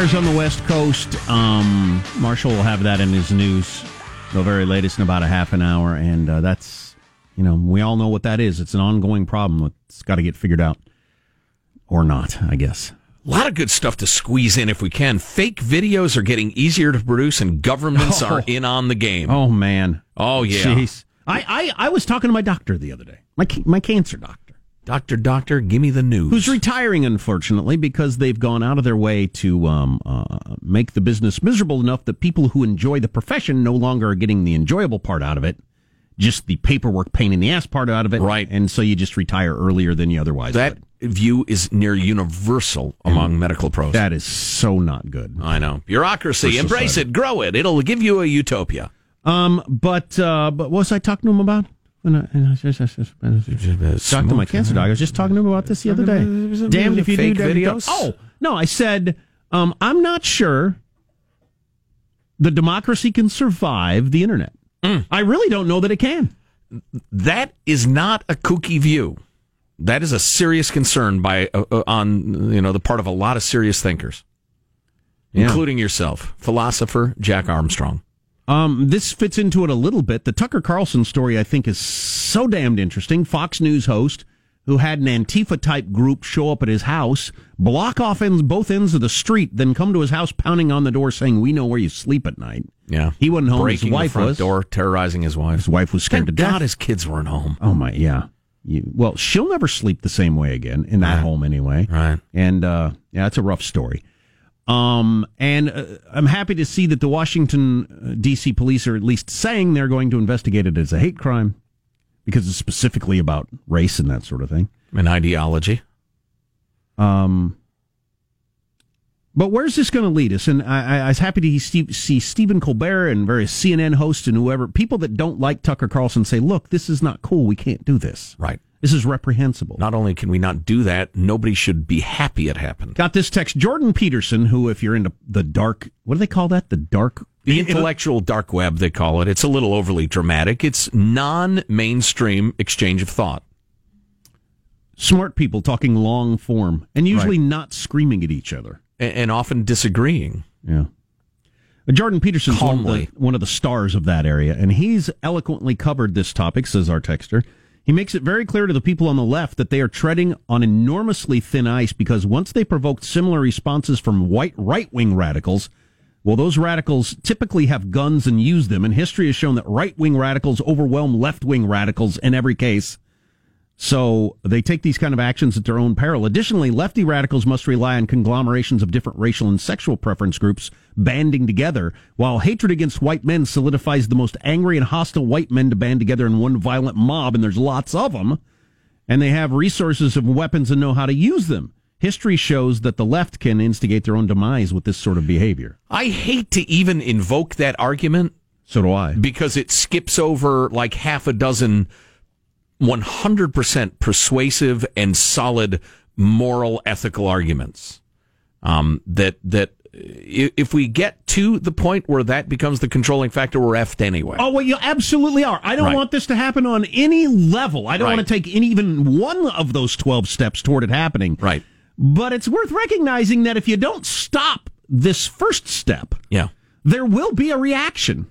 covering all the fires on the West Coast. Um, Marshall will have that in his news, the very latest in about a half an hour. And uh, that's, you know, we all know what that is. It's an ongoing problem. It's got to get figured out. Or not, I guess. A lot of good stuff to squeeze in if we can. Fake videos are getting easier to produce, and governments Oh. are in on the game. Oh, man. Oh, yeah. Jeez. I, I, I was talking to my doctor the other day, my, my cancer doctor. Doctor, doctor, give me the news. who's retiring, unfortunately, because they've gone out of their way to um, uh, make the business miserable enough that people who enjoy the profession no longer are getting the enjoyable part out of it, just the paperwork pain in the ass part out of it. Right. And so you just retire earlier than you otherwise that would. view is near universal among medical pros. That is so not good. I know. Bureaucracy, embrace it, grow it. It'll give you a utopia. Um, but uh, but what was I talking to him about? When I, and I just, just- just- talked to my cancer doctor. I was just talking to him about this the other day. Damned if you do, damned if you don't. videos? Oh no, I said um, I'm not sure the democracy can survive the internet. I really don't know that it can. That is not a kooky view. That is a serious concern by uh, uh, on you know the part of a lot of serious thinkers, Yeah. including yourself, philosopher Jack Armstrong. Um, this fits into it a little bit. The Tucker Carlson story, I think, is so damned interesting. Fox News host who had an Antifa type group show up at his house, block off ends, both ends of the street, then come to his house pounding on the door saying, We know where you sleep at night. Yeah, He wasn't home. breaking his wife the front was. door, terrorizing his wife. His wife was scared Thank to death. God his kids weren't home. Oh my, yeah. You, well, she'll never sleep the same way again in that Right. home anyway. Right. And uh, yeah, it's a rough story. Um, and uh, I'm happy to see that the Washington uh, D.C. police are at least saying they're going to investigate it as a hate crime because it's specifically about race and that sort of thing. An ideology. Um, but where's this going to lead us? And I, I, was happy to see, see Stephen Colbert and various CNN hosts and whoever people that don't like Tucker Carlson say, "Look, this is not cool. We can't do this. Right. This is reprehensible." Not only can we not do that, nobody should be happy it happened. Got this text. Jordan Peterson, who, if you're into the dark, what do they call that? The dark. The intellectual dark web, they call it. It's a little overly dramatic. It's non mainstream exchange of thought. Smart people talking long form and usually not screaming at each other. a- And often disagreeing. Yeah. Jordan Peterson's one of, the, one of the stars of that area, and he's eloquently covered this topic, says our texter. He makes it very clear to the people on the left that they are treading on enormously thin ice because once they provoked similar responses from white right wing radicals, well, those radicals typically have guns and use them, and history has shown that right wing radicals overwhelm left wing radicals in every case. So they take these kind of actions at their own peril. Additionally, lefty radicals must rely on conglomerations of different racial and sexual preference groups banding together, while hatred against white men solidifies the most angry and hostile white men to band together in one violent mob, and there's lots of them, and they have resources and weapons and know how to use them. History shows that the left can instigate their own demise with this sort of behavior. I hate to even invoke that argument So do I. because it skips over like half a dozen 100% persuasive and solid moral ethical arguments um, that that if we get to the point where that becomes the controlling factor we're effed anyway Oh, well, you absolutely are. I don't Right. want this to happen on any level. I don't Right. want to take any, even one of those 12 steps toward it happening. right But it's worth recognizing that if you don't stop this first step, yeah there will be a reaction.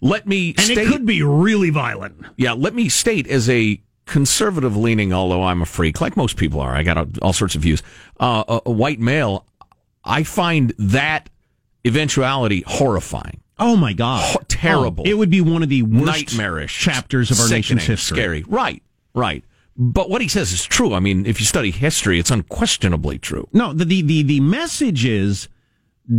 let me And state it could be really violent. yeah let me state as a conservative leaning although i'm a freak like most people are i got all sorts of views uh, a, a white male i find that eventuality horrifying Oh, my God. Ho- terrible. Oh, it would be one of the worst nightmarish chapters of our nation's history. Scary, right, right. But what he says is true. I mean, if you study history, it's unquestionably true. No, the, the, the, the message is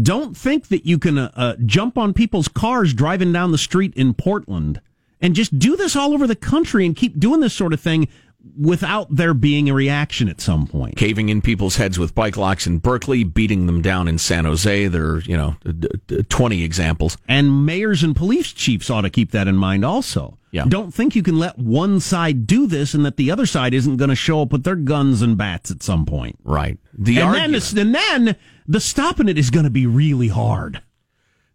don't think that you can uh, uh, jump on people's cars driving down the street in Portland and just do this all over the country and keep doing this sort of thing without there being a reaction at some point. Caving in people's heads with bike locks in Berkeley, beating them down in San Jose. There are, you know, d- d- 20 examples. And mayors and police chiefs ought to keep that in mind also. Yeah. Don't think you can let one side do this and that the other side isn't going to show up with their guns and bats at some point. Right. The and, then, argument, it's- and then the stopping it is going to be really hard.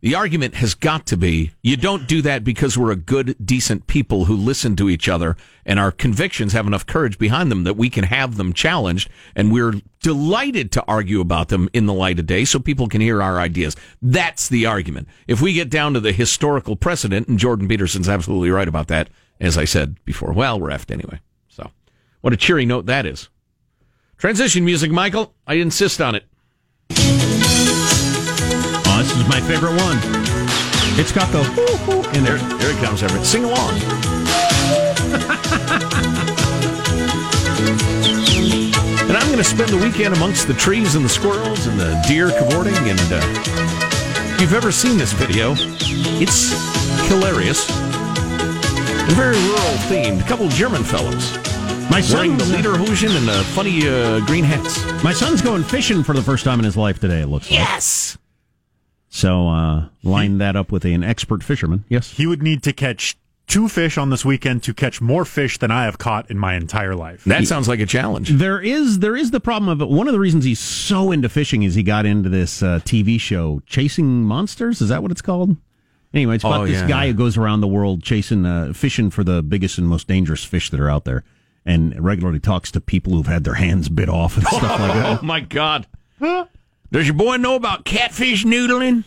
The argument has got to be you don't do that because we're a good, decent people who listen to each other and our convictions have enough courage behind them that we can have them challenged. And we're delighted to argue about them in the light of day so people can hear our ideas. That's the argument. If we get down to the historical precedent, and Jordan Peterson's absolutely right about that, as I said before, well, we're effed anyway. So what a cheery note that is. Transition music, Michael. I insist on it. This is my favorite one. It's got the in there. There it comes, everyone. Sing along. and I'm going to spend the weekend amongst the trees and the squirrels and the deer cavorting. And uh, if you've ever seen this video, it's hilarious and very rural themed. A couple German fellows. My Wearing son's the Lederhosen and the funny uh, green hats. My son's going fishing for the first time in his life today. It looks like. Yes. So uh, line that up with an expert fisherman. Yes. He would need to catch two fish on this weekend to catch more fish than I have caught in my entire life. That sounds like a challenge. There is there is the problem of it. One of the reasons he's so into fishing is he got into this uh, TV show, Chasing Monsters. Is that what it's called? Anyway, it's about Oh, this yeah. guy who goes around the world chasing, uh, fishing for the biggest and most dangerous fish that are out there, and regularly talks to people who've had their hands bit off and stuff like that. Oh my God! Does your boy know about catfish noodling?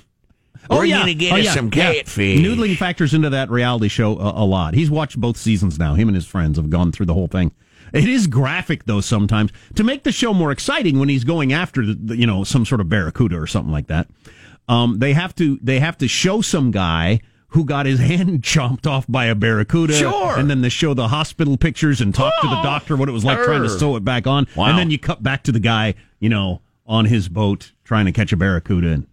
We're you gonna get Oh, us yeah, some yeah. catfish. Noodling factors into that reality show a, a lot. He's watched both seasons now. Him and his friends have gone through the whole thing. It is graphic though sometimes to make the show more exciting when he's going after the, the, you know some sort of barracuda or something like that. Um, they have to they have to show some guy who got his hand chomped off by a barracuda. Sure. And then they show the hospital pictures and talk to the Oh, doctor what it was like trying to sew it back on. Wow. And then you cut back to the guy, you know, on his boat trying to catch a barracuda. And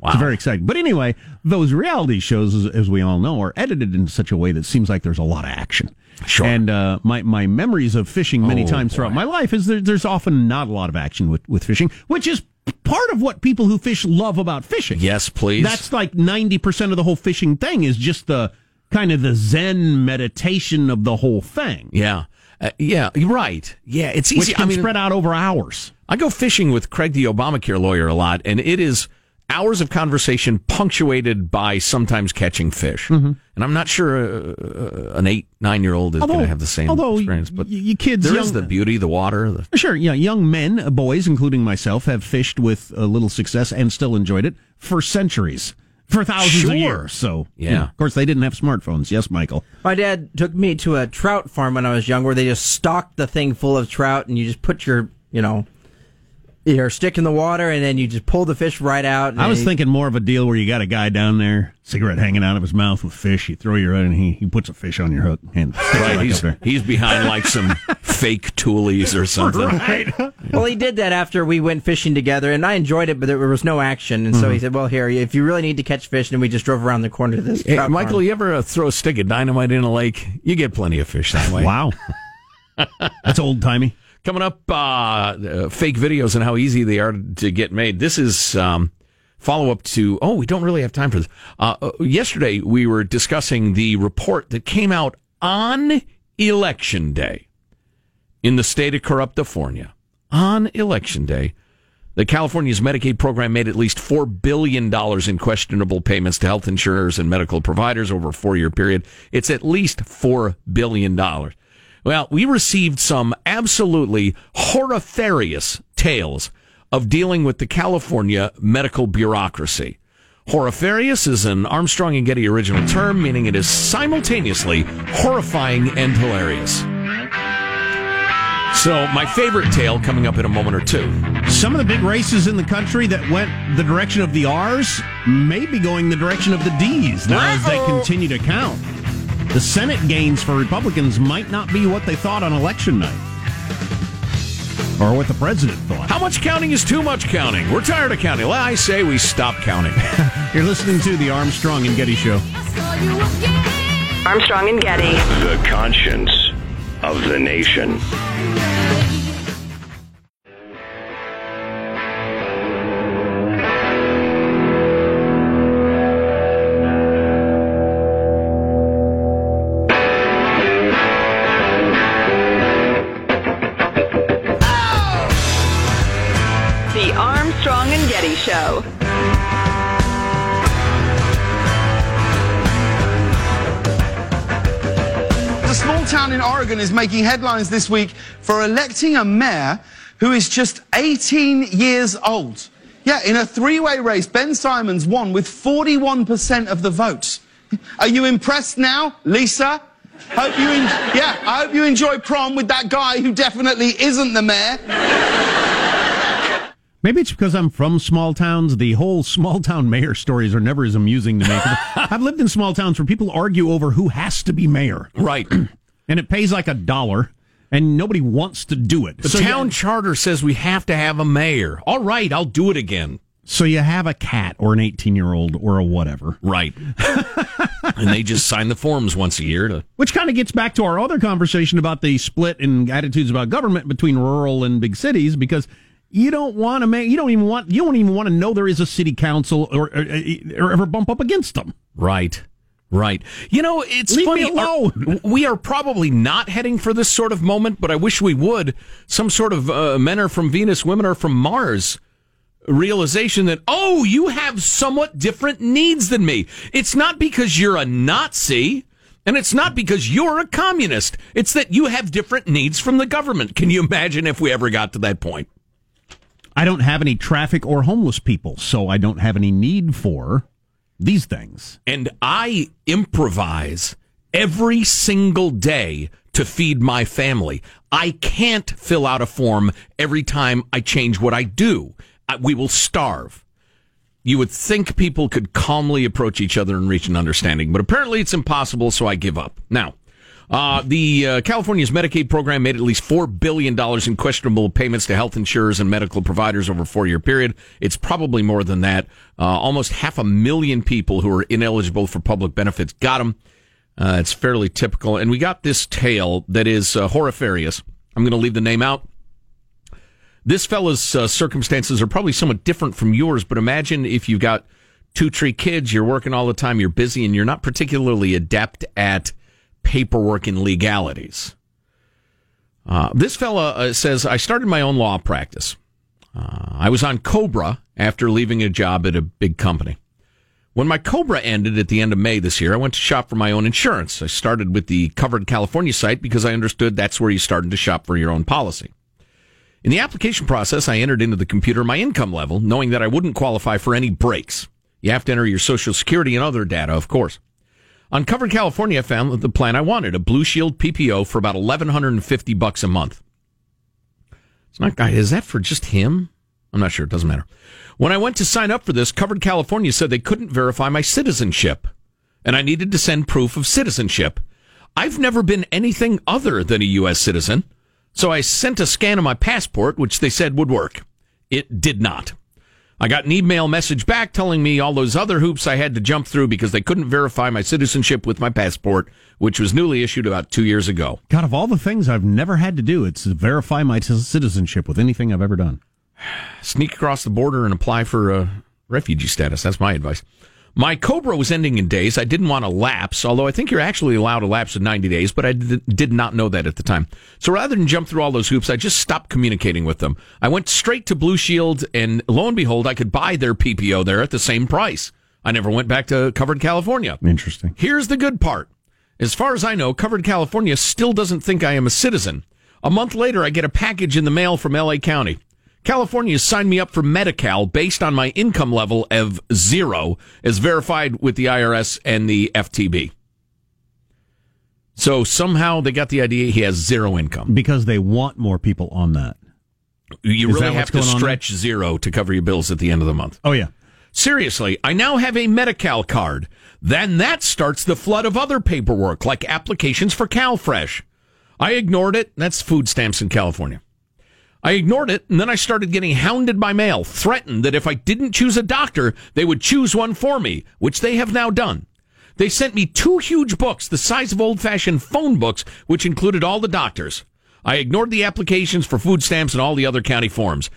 Wow. it's very exciting. But anyway, those reality shows, as, as we all know, are edited in such a way that seems like there's a lot of action. Sure. And uh, my my memories of fishing many Oh, times throughout my life is there, there's often not a lot of action with, with fishing, which is part of what people who fish love about fishing. Yes, please. That's like 90% of the whole fishing thing is just the kind of the Zen meditation of the whole thing, yeah, uh, yeah. You're right. Yeah, it's easy. which can I mean, spread out over hours. I go fishing with Craig, the Obamacare lawyer, a lot, and it is hours of conversation punctuated by sometimes catching fish. Mm-hmm. And I'm not sure uh, uh, an eight, nine year old is going to have the same although experience, but y- you kids, there young, is the beauty, the water. The, Sure, yeah. Young men, uh, boys, including myself, have fished with a little success and still enjoyed it for centuries, for thousands Sure. of years. So, Yeah. you know, of course, they didn't have smartphones. Yes, Michael. My dad took me to a trout farm when I was young, where they just stocked the thing full of trout, and you just put your, you know, your stick in the water, and then you just pull the fish right out. and I was he- thinking more of a deal where you got a guy down there, cigarette hanging out of his mouth with fish. You throw your and he he puts a fish on your hook and right, he's, he's behind like some fake toolies or something. Right. Well, he did that after we went fishing together, and I enjoyed it, but there was no action. And so he said, "Well, here, if you really need to catch fish," and we just drove around the corner to this. Hey, Michael, farm. you ever uh, throw a stick of dynamite in a lake? You get plenty of fish that way. Wow, that's old timey. Coming up, uh, uh, fake videos and how easy they are to get made. This is um, follow up to. Oh, we don't really have time for this. Uh, uh, yesterday, we were discussing the report that came out on election day in the state of Corruptifornia. On election day, the California's Medicaid program made at least $4 billion in questionable payments to health insurers and medical providers over a four year period. It's at least $4 billion. Well, we received some absolutely horrifarious tales of dealing with the California medical bureaucracy. Horrifarious is an Armstrong and Getty original term, meaning it is simultaneously horrifying and hilarious. So, my favorite tale coming up in a moment or two. Some of the big races in the country that went the direction of the R's may be going the direction of the D's now as they continue to count. The Senate gains for Republicans might not be what they thought on election night. Or what the president thought. How much counting is too much counting? We're tired of counting. Well, I say we stop counting. You're listening to the Armstrong and Getty Show. Armstrong and Getty. The conscience of the nation. Town is making headlines this week for electing a mayor who is just 18 years old. Yeah, in a three-way race, Ben Simons won with 41% of the votes. Are you impressed now, Lisa? Hope you, en- yeah, I hope you enjoy prom with that guy who definitely isn't the mayor. Maybe it's because I'm from small towns. The whole small town mayor stories are never as amusing to me. I've lived in small towns where people argue over who has to be mayor, Right. and it pays like a dollar, and nobody wants to do it. The so town You, charter says we have to have a mayor. All right, I'll do it again. so you have a cat or an 18 year old or a whatever. Right. and they just sign the forms once a year to. Which kind of gets back to our other conversation about the split in attitudes about government between rural and big cities because you don't want to make you don't even want you don't even want to know there is a city council or or, or ever bump up against them. Right. Right. You know, it's Leave funny. me alone. Our- we are probably not heading for this sort of moment, but I wish we would. Some sort of uh, men are from Venus, women are from Mars realization that, oh, you have somewhat different needs than me. It's not because you're a Nazi. And it's not because you're a communist. It's that you have different needs from the government. Can you imagine if we ever got to that point? I don't have any traffic or homeless people, so I don't have any need for these things. and I improvise every single day to feed my family. I can't fill out a form every time I change what I do. I, we will starve. You would think people could calmly approach each other and reach an understanding, but apparently it's impossible, so I give up. Now, uh, the uh, California's Medicaid program made at least four billion dollars in questionable payments to health insurers and medical providers over a four-year period. It's probably more than that. Uh, almost half a million people who are ineligible for public benefits got them. Uh, it's fairly typical, and we got this tale that is uh, horrifarious. I'm going to leave the name out. This fella's uh, circumstances are probably somewhat different from yours, but imagine if you've got two, three kids, you're working all the time, you're busy, and you're not particularly adept at paperwork and legalities. Uh, this fella uh, says, I started my own law practice. Uh, I was on Cobra after leaving a job at a big company. When my Cobra ended at the end of May this year, I went to shop for my own insurance. I started with the Covered California site because I understood that's where you started to shop for your own policy. In the application process, I entered into the computer my income level, knowing that I wouldn't qualify for any breaks. You have to enter your social security and other data, of course. On Covered California, I found the plan I wanted, a Blue Shield PPO for about 1150 bucks a month. It's not, is that for just him? I'm not sure. It doesn't matter. When I went to sign up for this, Covered California said they couldn't verify my citizenship, and I needed to send proof of citizenship. I've never been anything other than a U.S. citizen, so I sent a scan of my passport, which they said would work. It did not. I got an email message back telling me all those other hoops I had to jump through because they couldn't verify my citizenship with my passport, which was newly issued about two years ago. God, of all the things I've never had to do, it's verify my c- citizenship with anything I've ever done. Sneak across the border and apply for uh, refugee status. That's my advice. My Cobra was ending in days. I didn't want to lapse, although I think you're actually allowed a lapse of 90 days, but I did, did not know that at the time. So rather than jump through all those hoops, I just stopped communicating with them. I went straight to Blue Shield, and lo and behold, I could buy their PPO there at the same price. I never went back to Covered California. Interesting. Here's the good part. As far as I know, Covered California still doesn't think I am a citizen. A month later, I get a package in the mail from LA County. California signed me up for Medi-Cal based on my income level of zero, as verified with the IRS and the FTB. So somehow they got the idea he has zero income. Because they want more people on that. You Is really that have to stretch zero to cover your bills at the end of the month. Oh, yeah. Seriously, I now have a Medi-Cal card. Then that starts the flood of other paperwork, like applications for CalFresh. I ignored it. That's food stamps in California. I ignored it, and then I started getting hounded by mail, threatened that if I didn't choose a doctor, they would choose one for me, which they have now done. They sent me two huge books, the size of old fashioned phone books, which included all the doctors. I ignored the applications for food stamps and all the other county forms.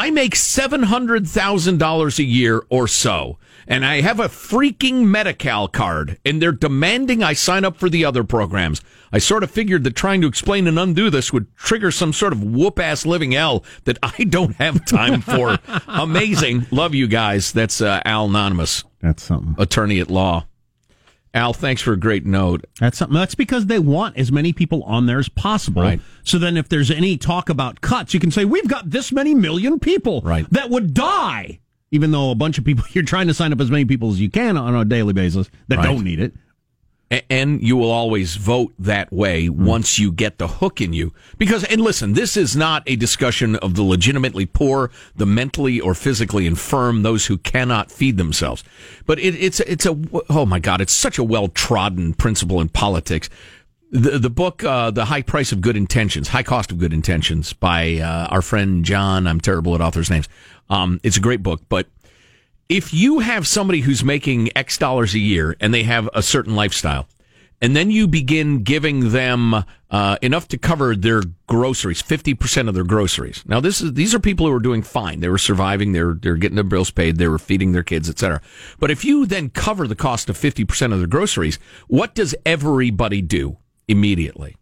I make $700,000 a year or so, and I have a freaking Medi-Cal card, and they're demanding I sign up for the other programs. I sort of figured that trying to explain and undo this would trigger some sort of whoop ass living hell that I don't have time for. Amazing. Love you guys. That's uh, Al Anonymous, That's something. attorney at law. Al, thanks for a great note. That's something. That's because they want as many people on there as possible. Right. So then, if there's any talk about cuts, you can say we've got this many million people Right. that would die, even though a bunch of people you're trying to sign up as many people as you can on a daily basis that Right. don't need it. And you will always vote that way once you get the hook in you. Because, and listen, this is not a discussion of the legitimately poor, the mentally or physically infirm, those who cannot feed themselves. But it, it's, it's a, oh my God, it's such a well trodden principle in politics. The, the book, uh, The High Price of Good Intentions, High Cost of Good Intentions by uh, our friend John, I'm terrible at authors' names. Um, it's a great book, but if you have somebody who's making X dollars a year and they have a certain lifestyle, and then you begin giving them uh, enough to cover their groceries, fifty percent of their groceries. Now, this is these are people who are doing fine. They were surviving. They're they're getting their bills paid. They were feeding their kids, etc. But if you then cover the cost of fifty percent of their groceries, what does everybody do immediately?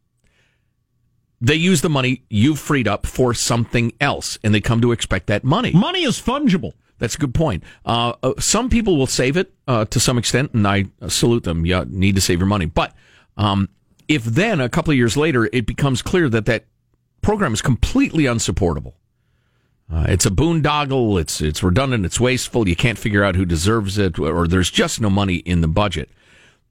They use the money you've freed up for something else, and they come to expect that money. Money is fungible. That's a good point. Uh, uh, some people will save it uh, to some extent, and I salute them. You need to save your money. But um, if then a couple of years later it becomes clear that that program is completely unsupportable, uh, it's a boondoggle, it's it's redundant, it's wasteful. You can't figure out who deserves it, or there's just no money in the budget.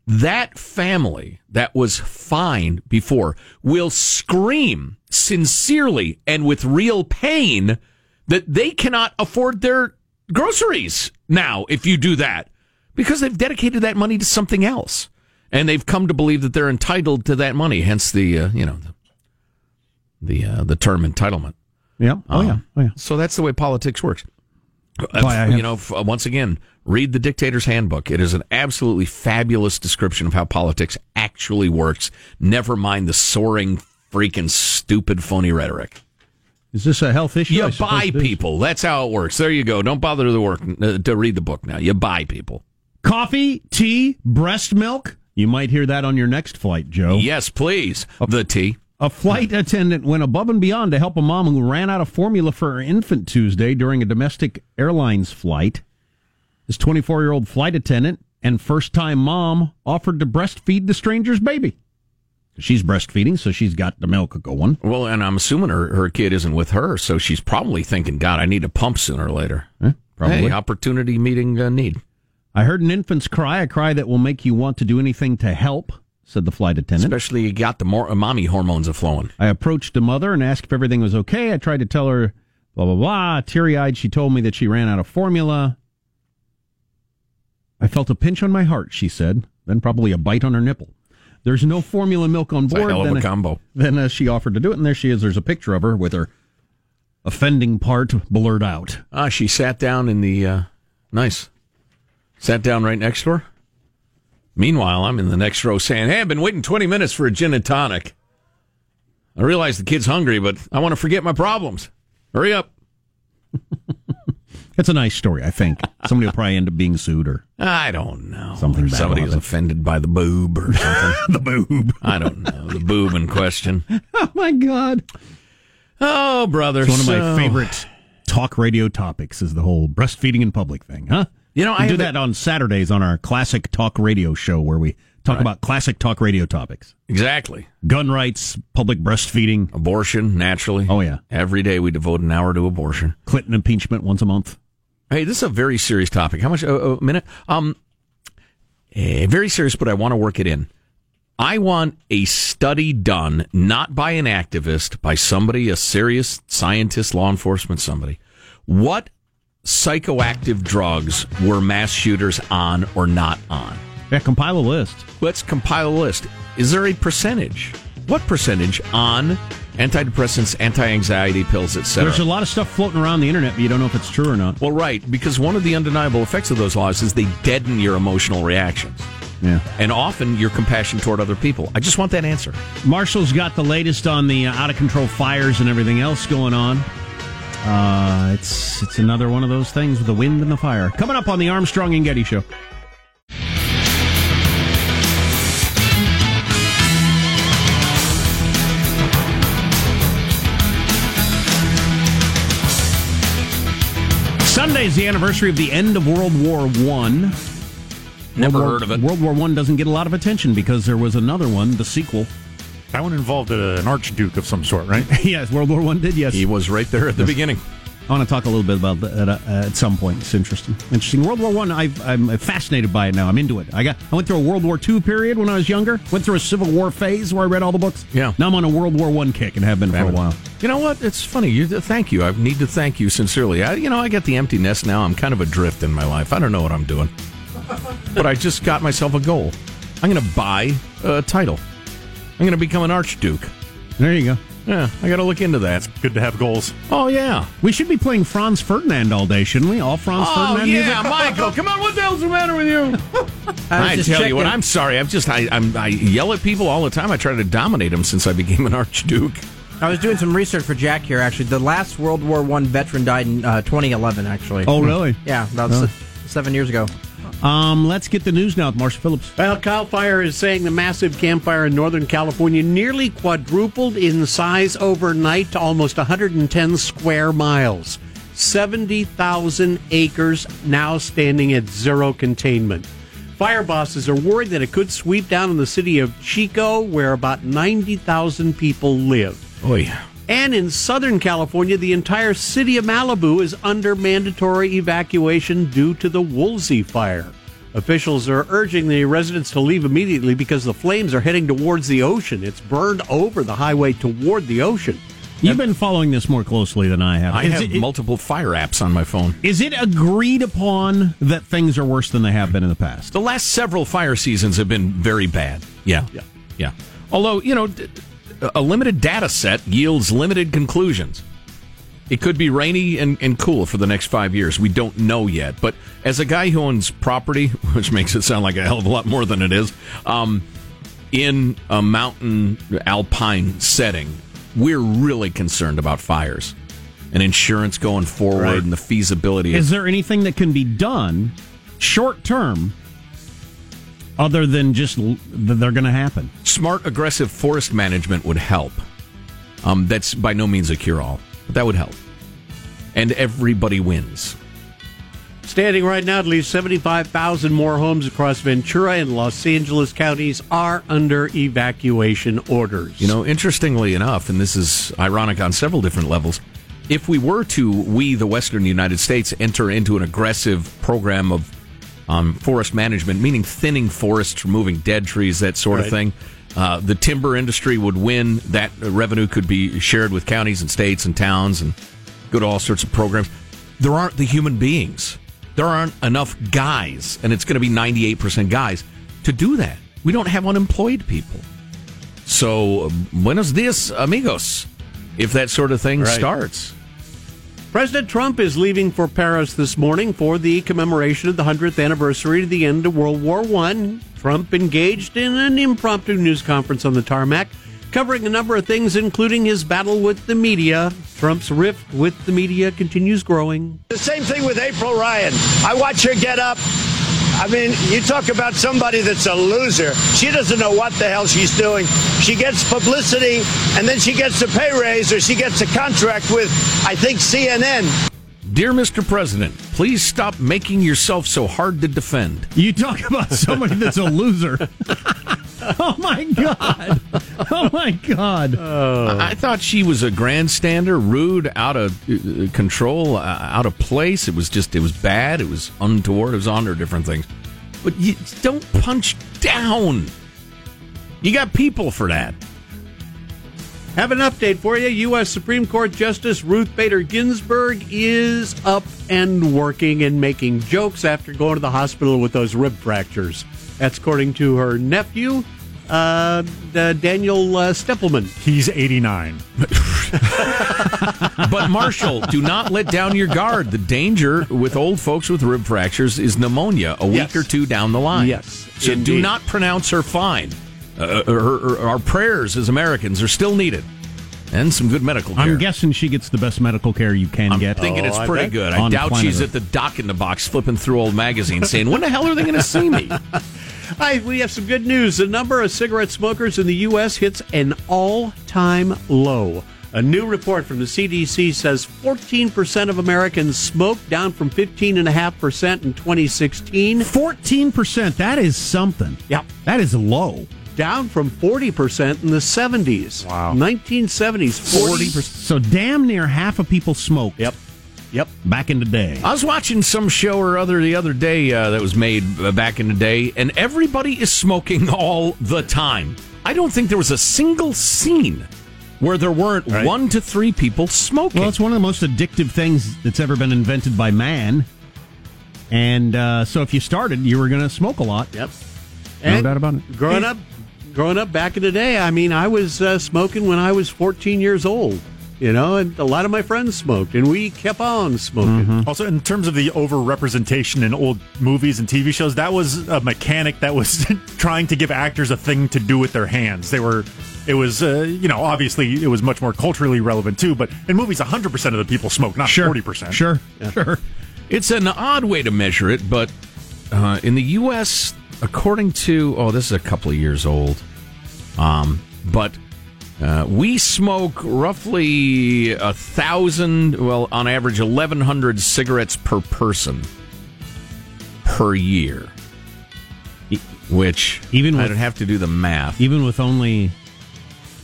That family that was fine before will scream sincerely and with real pain that they cannot afford their groceries now if you do that because they've dedicated that money to something else and they've come to believe that they're entitled to that money hence the uh, you know the the, uh, the term entitlement Yeah. Oh yeah. Oh yeah. so that's the way politics works Uh, you know f- uh, once again read the dictator's handbook it is an absolutely fabulous description of how politics actually works never mind the soaring freaking stupid phony rhetoric Is this a health issue? You buy people. That's how it works. There you go. Don't bother to work uh, to read the book now. You buy people. Coffee, tea, breast milk. You might hear that on your next flight, Joe. Yes, please. The tea. A flight attendant went above and beyond to help a mom who ran out of formula for her infant Tuesday during a domestic airlines flight. This 24 year old flight attendant and first time mom offered to breastfeed the stranger's baby. She's breastfeeding, so she's got the milk going. Well, and I'm assuming her, her kid isn't with her, so she's probably thinking, God, I need a pump sooner or later. probably. Hey, opportunity meeting uh, need. I heard an infant's cry, a cry that will make you want to do anything to help, said the flight attendant. Especially you got the more, uh, mommy hormones a flowing. I approached the mother and asked if everything was okay. I tried to tell her, blah, blah, blah. Teary eyed, she told me that she ran out of formula. I felt a pinch on my heart, she said, then probably a bite on her nipple. There's no formula milk on It's a board. hell of then, a combo. then uh, she offered to do it, and there she is. There's a picture of her with her offending part blurred out. Ah, she sat down in the, uh, nice. Sat down right next to her. Meanwhile, I'm in the next row saying, Hey, I've been waiting 20 minutes for a gin and tonic. I realize the kid's hungry, but I want to forget my problems. Hurry up. It's a nice story, I think. Somebody will probably end up being sued or I don't know. Something bad somebody will is offended by the boob or something. the boob. I don't know. The boob in question. Oh my God. Oh, brother. It's one of my favorite talk radio topics is the whole breastfeeding in public thing, huh? You know, we I do that on Saturdays on our classic talk radio show where we talk about classic talk radio topics. Exactly. Gun rights, public breastfeeding, Abortion, naturally. Oh, yeah. Every day we devote an hour to abortion. Clinton impeachment once a month. Hey, this is a very serious topic. How much? A, a minute? Um, eh, very serious, but I want to work it in. I want a study done, not by an activist, by somebody, a serious scientist, law enforcement, somebody. What psychoactive drugs were mass shooters on or not on? Yeah, compile a list. Let's compile a list. Is there a percentage? What percentage on antidepressants, anti-anxiety pills, etc.? There's a lot of stuff floating around the internet, but you don't know if it's true or not. Well, right, because one of the undeniable effects of those laws is they deaden your emotional reactions Yeah. and often your compassion toward other people. I just want that answer. Marshall's got the latest on the uh, out of control fires and everything else going on. Uh, it's it's another one of those things with the wind and the fire. Coming up on the Armstrong and Getty show. Sunday's the anniversary of the end of World War One. Never World War- heard of it. World War One doesn't get a lot of attention because there was another one, the sequel. That one involved a, an archduke of some sort, right? yes, World War One did. Yes, He was right there at the beginning. I want to talk a little bit about that uh, at some point. It's interesting. Interesting. World War One. I'm fascinated by it now. I'm into it. I got. I went through a World War Two period when I was younger. Went through a Civil War phase where I read all the books. Yeah. Now I'm on a World War One kick and have been for a while. You know what? It's funny. You, thank you. I need to thank you sincerely. I, you know, I get the empty nest now. I'm kind of adrift in my life. I don't know what I'm doing, but I just got myself a goal. I'm going to buy a title. I'm going to become an archduke. There you go. Yeah, I got to look into that. It's Good to have goals. Oh yeah. We should be playing Franz Ferdinand all day, shouldn't we? All Franz Oh Ferdinand yeah, music. Michael. Come on. What the hell's the matter with you? I, I just tell you what. I'm sorry. I'm just. I, I'm. I yell at people all the time. I try to dominate them since I became an archduke. I was doing some research for Jack here. Actually, the last World War One veteran died in uh, 2011. Actually. Oh really? Yeah, about Oh. se- seven years ago. Um, let's get the news now with Marshall Phillips. Well, Cal Fire is saying the massive Camp Fire in Northern California nearly quadrupled in size overnight to almost 110 square miles. 70,000 acres now standing at zero containment. Fire bosses are worried that it could sweep down in the city of Chico, where about 90,000 people live. Oy. And in Southern California, the entire city of Malibu is under mandatory evacuation due to the Woolsey fire. Officials are urging the residents to leave immediately because the flames are heading towards the ocean. It's burned over the highway toward the ocean. You've been following this more closely than I have. I Is have it- multiple fire apps on my phone. Is it agreed upon that things are worse than they have been in the past? The last several fire seasons have been very bad. Yeah. Yeah. Yeah. Although, you know, d- a limited data set yields limited conclusions. It could be rainy and, and cool for the next five years. We don't know yet. But as a guy who owns property, which makes it sound like a hell of a lot more than it is, um, in a mountain alpine setting, we're really concerned about fires and insurance going forward Right. and the feasibility of Is there anything that can be done short term other than just l- that they're going to happen? smart, aggressive forest management would help. Um, that's by no means a cure all, but that would help. And everybody wins. Standing right now, at least 75,000 more homes across Ventura and Los Angeles counties are under evacuation orders. You know, interestingly enough, and this is ironic on several different levels, if we were to, we, the Western United States, enter into an aggressive program of um, forest management, meaning thinning forests, removing dead trees, that sort of thing, uh, the timber industry would win. That revenue could be shared with counties and states and towns and go to all sorts of programs. There aren't the human beings. There aren't enough guys, and it's going to be 98% guys, to do that. We don't have unemployed people. So, buenos dias, amigos, if that sort of thing Right. starts. President Trump is leaving for Paris this morning for the commemoration of the 100th anniversary of the end of World War I. Trump engaged in an impromptu news conference on the tarmac, covering a number of things, including his battle with the media. Trump's rift with the media continues growing. The same thing with April Ryan. I watch her get up. I mean, you talk about somebody that's a loser. She doesn't know what the hell she's doing. She gets publicity, and then she gets a pay raise or she gets a contract with, I think, CNN. Dear Mr. President, please stop making yourself so hard to defend. You talk about somebody that's a loser. oh my god! Oh my god! I I thought she was a grandstander, rude, out of uh, control, uh, out of place. It was just, it was bad. It was untoward. It was on her different things. But you don't punch down. You got people for that. Have an update for you. U.S. Supreme Court Justice Ruth Bader Ginsburg is up and working and making jokes after going to the hospital with those rib fractures. That's according to her nephew, uh, uh, Daniel uh, Steppelman. He's 89. But Marshall, do not let down your guard. The danger with old folks with rib fractures is pneumonia a week Yes. or two down the line. Yes, So do not pronounce her fine. Uh, her, her- our prayers as Americans are still needed, and some good medical care. I'm guessing she gets the best medical care you can get. I'm thinking it's Oh, I pretty bet. good. I doubt she's Earth. at the doc in the box flipping through old magazines saying, when the hell are they going to see me? Hi, we have some good news. The number of cigarette smokers in the U.S. hits an all time low. A new report from the CDC says 14% of Americans smoke, down from 15.5% in 2016. 14%. That is something. Yep. That is low. Down from 40% in the 70s. Wow. 1970s, 40%. So damn near half of people smoked. Yep. Yep. Back in the day. I was watching some show or other the other day uh, that was made uh, back in the day, and everybody is smoking all the time. I don't think there was a single scene where there weren't Right. one to three people smoking. Well, it's one of the most addictive things that's ever been invented by man. And uh, so if you started, you were going to smoke a lot. Yep. No doubt about it. Growing up, growing up back in the day, I mean, I was uh, smoking when I was 14 years old. You know, and a lot of my friends smoked, and we kept on smoking. Also, in terms of the overrepresentation in old movies and TV shows, that was a mechanic that was trying to give actors a thing to do with their hands. They were, it was, uh, you know, obviously it was much more culturally relevant too. But in movies, 100% of the people smoke, not Sure. 40%. Sure. Sure. It's an odd way to measure it, but uh, in the U.S., according to oh, this is a couple of years old, um, but uh, we smoke roughly a thousand, well, on average, eleven hundred cigarettes per person per year. Which Even I'd with- have to do the math. Even with only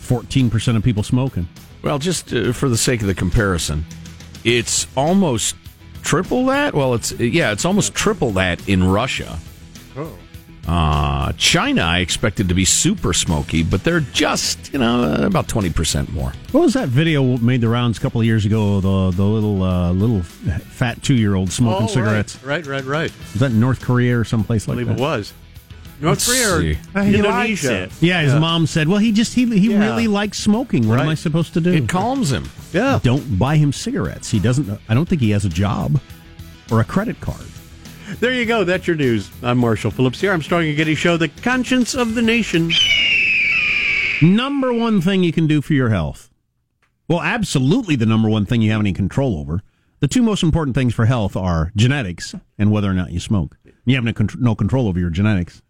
14% of people smoking. Well, just uh, for the sake of the comparison, it's almost triple that. Well, it's yeah, it's almost triple that in Russia. Oh. Uh, China, I expected to be super smoky, but they're just you know uh, about twenty percent more. What was that video made the rounds a couple of years ago? The the little uh, little fat two year old smoking Oh, cigarettes. Right, right, right. right. Was that in North Korea or someplace like that? I believe that? it was. North Let's Korea or see. Uh, he Indonesia. likes it. Yeah, his mom said, "Well, he just he he Yeah. really likes smoking. What am I supposed to do?" It calms him. Yeah. Don't buy him cigarettes. He doesn't. I don't think he has a job or a credit card. There you go. That's your news. I'm Marshall Phillips here. Armstrong and Getty Show, the conscience of the nation. Number one thing you can do for your health. Well, absolutely the number one thing you have any control over. The two most important things for health are genetics and whether or not you smoke. You have no, contr- no control over your genetics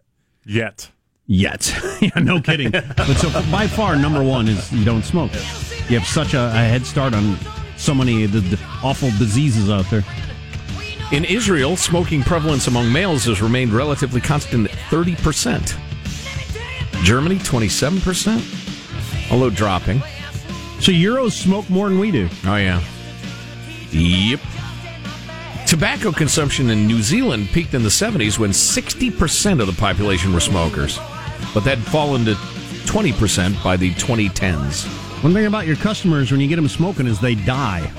Yet. yet. yeah, no kidding. but so by far, number one is you don't smoke. You have such a, a head start on so many of the, the awful diseases out there. In Israel, smoking prevalence among males has remained relatively constant at thirty percent. Germany, twenty-seven percent, although dropping. So Euros smoke more than we do. Oh yeah. Yep. Tobacco consumption in New Zealand peaked in the 70s when 60% of the population were smokers, but that had fallen to 20% by the 2010s. One thing about your customers when you get them smoking is they die.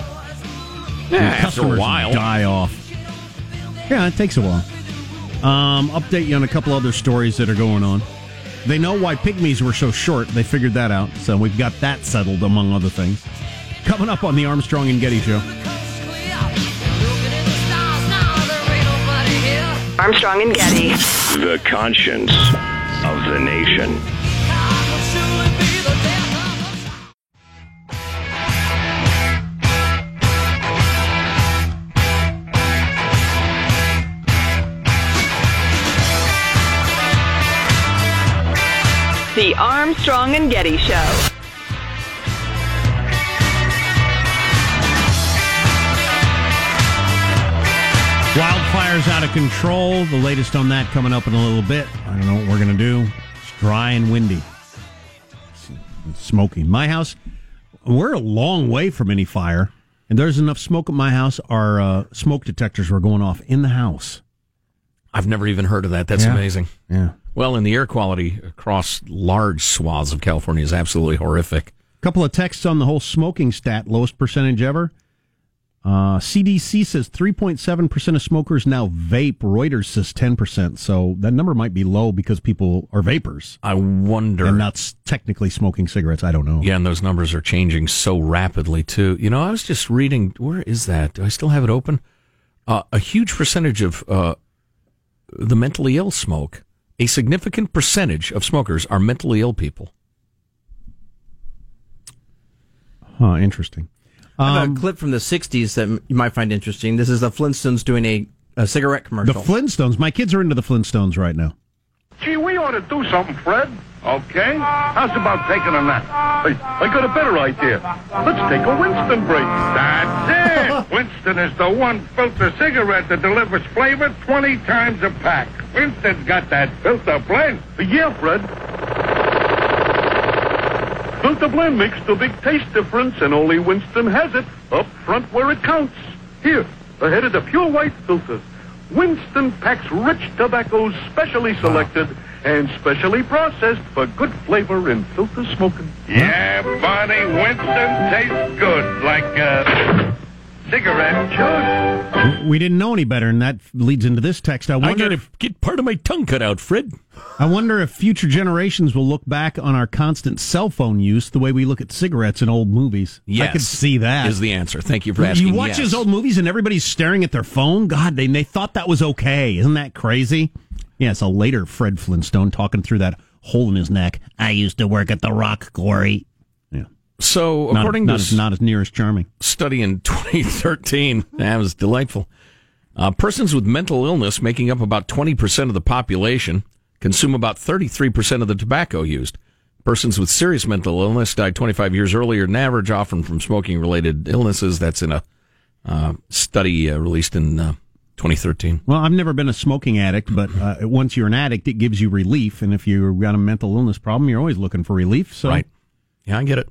Yeah, after a while. die off. Yeah, it takes a while. Um, update you on a couple other stories that are going on. They know why pygmies were so short. They figured that out. So we've got that settled, among other things. Coming up on the Armstrong and Getty Show. Armstrong and Getty. The conscience of the nation. The Armstrong and Getty Show. Wildfires out of control. The latest on that coming up in a little bit. I don't know what we're going to do. It's dry and windy. It's smoky. My house, we're a long way from any fire. And there's enough smoke at my house. Our uh, smoke detectors were going off in the house. I've never even heard of that. That's Yeah. amazing. Yeah. Well, and the air quality across large swaths of California is absolutely horrific. A couple of texts on the whole smoking stat, lowest percentage ever. Uh, CDC says 3.7% of smokers now vape. Reuters says 10%. So that number might be low because people are vapors I wonder. and not technically smoking cigarettes. I don't know. Yeah, and those numbers are changing so rapidly too. You know, I was just reading. Where is that? Do I still have it open? Uh, a huge percentage of uh, the mentally ill smoke. A significant percentage of smokers are mentally ill people. Huh, interesting. I have Um, a clip from the 60s that you might find interesting. This is the Flintstones doing a, a cigarette commercial. The. Flintstones. My kids are into the Flintstones right now. Gee, we ought to do something, Fred. Okay? How's about taking a nap? Hey, I got a better idea. Let's take a Winston break. That's it! Winston is the one filter cigarette that delivers flavor 20 times a pack. Winston's got that filter blend. Yeah, Fred. Filter blend makes the big taste difference, and only Winston has it up front where it counts. Here, ahead of the pure white filters. Winston packs rich tobaccos specially selected and specially processed for good flavor in filter smoking. Yeah, Barney, Winston tastes good like a cigarette should. We didn't know any better, and that leads into this text. I I wonder. gotta get part of my tongue cut out, Fred. I wonder if future generations will look back on our constant cell phone use the way we look at cigarettes in old movies. Yes, I could see that. Is the answer. Thank you for asking. You watch yes. his old movies and everybody's staring at their phone. God, they they thought that was okay. Isn't that crazy? Yeah, it's a later Fred Flintstone talking through that hole in his neck. I used to work at the Rock Quarry. Yeah, So, not, according not, to as, not as near as charming. study in 2013. That was delightful. Uh, persons with mental illness, making up about 20% of the population, consume about 33% of the tobacco used. Persons with serious mental illness died 25 years earlier than average, often from smoking related illnesses. That's in a uh, study uh, released in uh, 2013. Well, I've never been a smoking addict, but uh, once you're an addict, it gives you relief. And if you've got a mental illness problem, you're always looking for relief. So, Right. Yeah, I get it.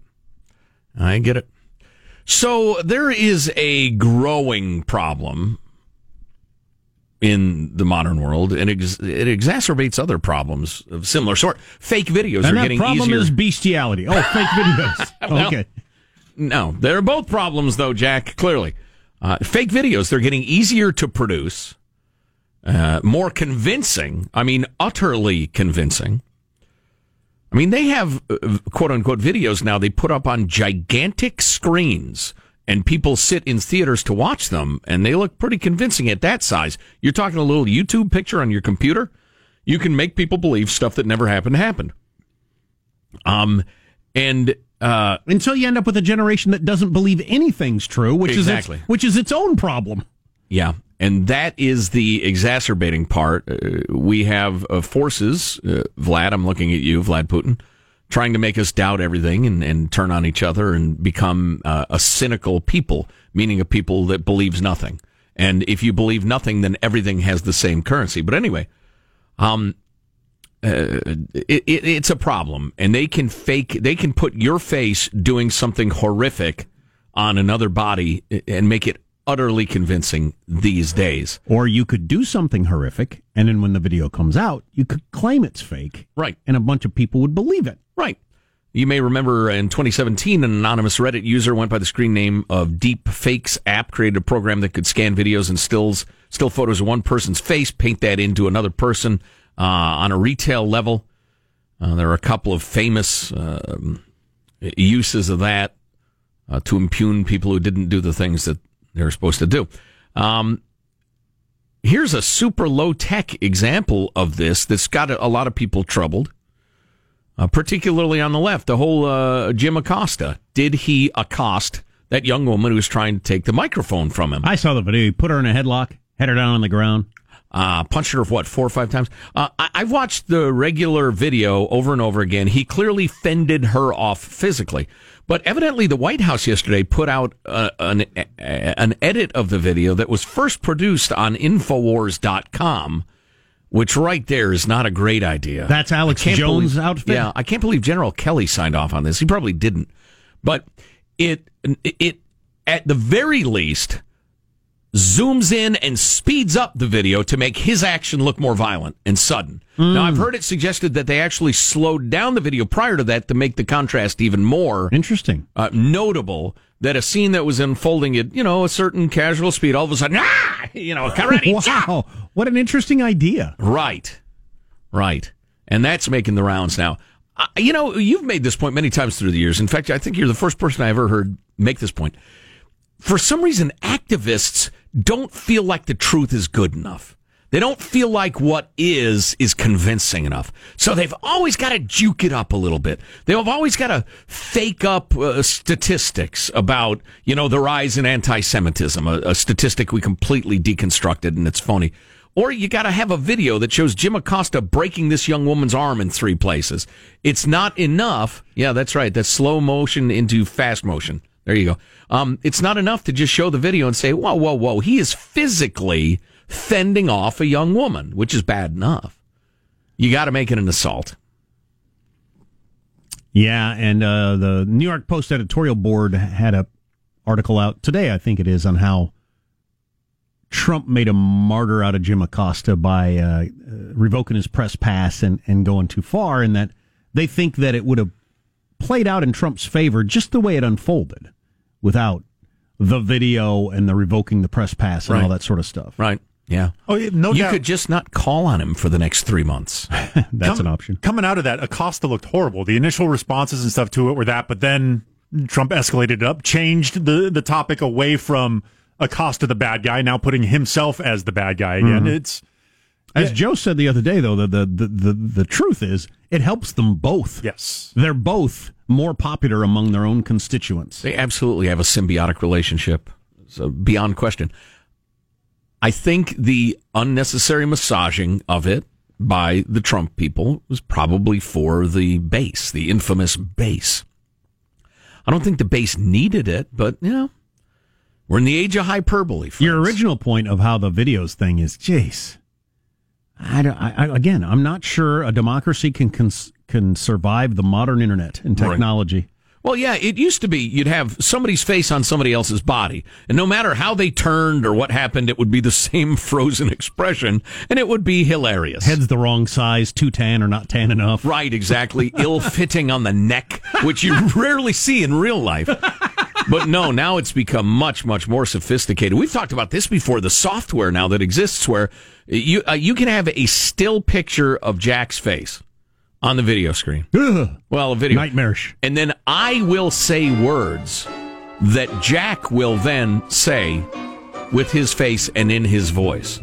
I get it. So there is a growing problem in the modern world, and ex- it exacerbates other problems of similar sort. Fake videos and are getting problem easier. Problem is bestiality. Oh, fake videos. Well, okay. No, they're both problems, though, Jack. Clearly, uh, fake videos they're getting easier to produce, uh, more convincing. I mean, utterly convincing. I mean, they have uh, quote unquote videos now. They put up on gigantic screens, and people sit in theaters to watch them, and they look pretty convincing at that size. You're talking a little YouTube picture on your computer. You can make people believe stuff that never happened happened. Um, and uh, Until you end up with a generation that doesn't believe anything's true, which Exactly. is its, which is its own problem. Yeah, and that is the exacerbating part. Uh, we have uh, forces, uh, Vlad, I'm looking at you, Vlad Putin, trying to make us doubt everything and, and turn on each other and become uh, a cynical people, meaning a people that believes nothing. And if you believe nothing, then everything has the same currency. But anyway, um, uh, it, it, it's a problem, and they can fake. They can put your face doing something horrific on another body and make it utterly convincing these days. Or you could do something horrific, and then when the video comes out, you could claim it's fake, Right. and a bunch of people would believe it. Right. You may remember in 2017, an anonymous Reddit user went by the screen name of Deep Fakes app, created a program that could scan videos and stills, still photos of one person's face, paint that into another person uh, on a retail level. Uh, there are a couple of famous um, uses of that uh, to impugn people who didn't do the things that they were supposed to do. Um, here's a super low tech example of this that's got a, a lot of people troubled uh, particularly on the left. The whole uh, Jim Acosta. Did he accost that young woman who was trying to take the microphone from him? I saw the video. He put her in a headlock, had her down on the ground. Uh, punched her, what, four or five times? Uh, I- I've watched the regular video over and over again. He clearly fended her off physically. But evidently, the White House yesterday put out uh, an, an edit of the video that was first produced on Infowars.com, which right there is not a great idea. That's Alex Jones' believe- outfit? Yeah, I can't believe General Kelly signed off on this. He probably didn't. But it, it, at the very least, zooms in and speeds up the video to make his action look more violent and sudden. Now, I've heard it suggested that they actually slowed down the video prior to that to make the contrast even more Interesting. uh, notable. That a scene that was unfolding at you know a certain casual speed, all of a sudden, ah, you know, karate, Wow, what an interesting idea. Right. Right. And that's making the rounds now. Uh, you know, you've made this point many times through the years. In fact, I think you're the first person I ever heard make this point. For some reason, activists don't feel like the truth is good enough. They don't feel like what is is convincing enough. So they've always got to juke it up a little bit. They've always got to fake up uh, statistics about, you know, the rise in anti-Semitism, a, a statistic we completely deconstructed and it's phony. Or you got to have a video that shows Jim Acosta breaking this young woman's arm in three places. It's not enough. Yeah, that's right. That's slow motion into fast motion. There you go. Um, it's not enough to just show the video and say, whoa, whoa, whoa. He is physically fending off a young woman, which is bad enough. You got to make it an assault. Yeah, and uh, the New York Post editorial board had a article out today, I think it is, on how Trump made a martyr out of Jim Acosta by uh, revoking his press pass and, and going too far, and that they think that it would have played out in Trump's favor just the way it unfolded without the video and the revoking the press pass and Right. all that sort of stuff. Right. Yeah. Oh, yeah, no you doubt. could just not call on him for the next three months. That's Com- an option. Coming out of that, Acosta looked horrible. The initial responses and stuff to it were that, but then Trump escalated it up, changed the, the topic away from Acosta the bad guy, now putting himself as the bad guy again. Mhm. It's As Joe said the other day, though, the, the, the, the, the truth is it helps them both. Yes. They're both more popular among their own constituents. They absolutely have a symbiotic relationship. So beyond question. I think the unnecessary massaging of it by the Trump people was probably for the base, the infamous base. I don't think the base needed it, but you know, we're in the age of hyperbole. Your original point of how the videos thing is, jeez. I, don't, I, I again, I'm not sure a democracy can cons- can survive the modern internet and Right. technology. Well, yeah, it used to be you'd have somebody's face on somebody else's body, and no matter how they turned or what happened, it would be the same frozen expression, and it would be hilarious. Head's the wrong size, too tan or not tan enough. Right, exactly. Ill fitting on the neck, which you rarely see in real life. But no, now it's become much, much more sophisticated. We've talked about this before. The software now that exists where you uh, you can have a still picture of Jack's face on the video screen. Well, a video nightmarish, and then I will say words that Jack will then say with his face and in his voice.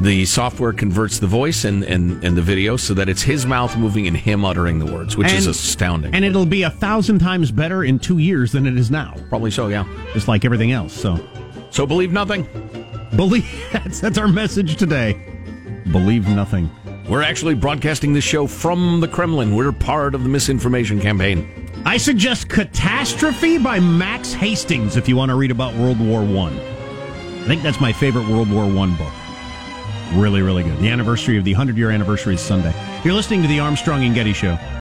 The software converts the voice and, and, and the video so that it's his mouth moving and him uttering the words, which is astounding. And it'll be a thousand times better in two years than it is now. Probably so, yeah. Just like everything else. So, so believe nothing. Believe that's that's our message today. Believe nothing. We're actually broadcasting this show from the Kremlin. We're part of the misinformation campaign. I suggest Catastrophe by Max Hastings if you want to read about World War One. I. think that's my favorite World War One book. Really, really good. The anniversary of the 100 year anniversary is Sunday. You're listening to the Armstrong and Getty Show.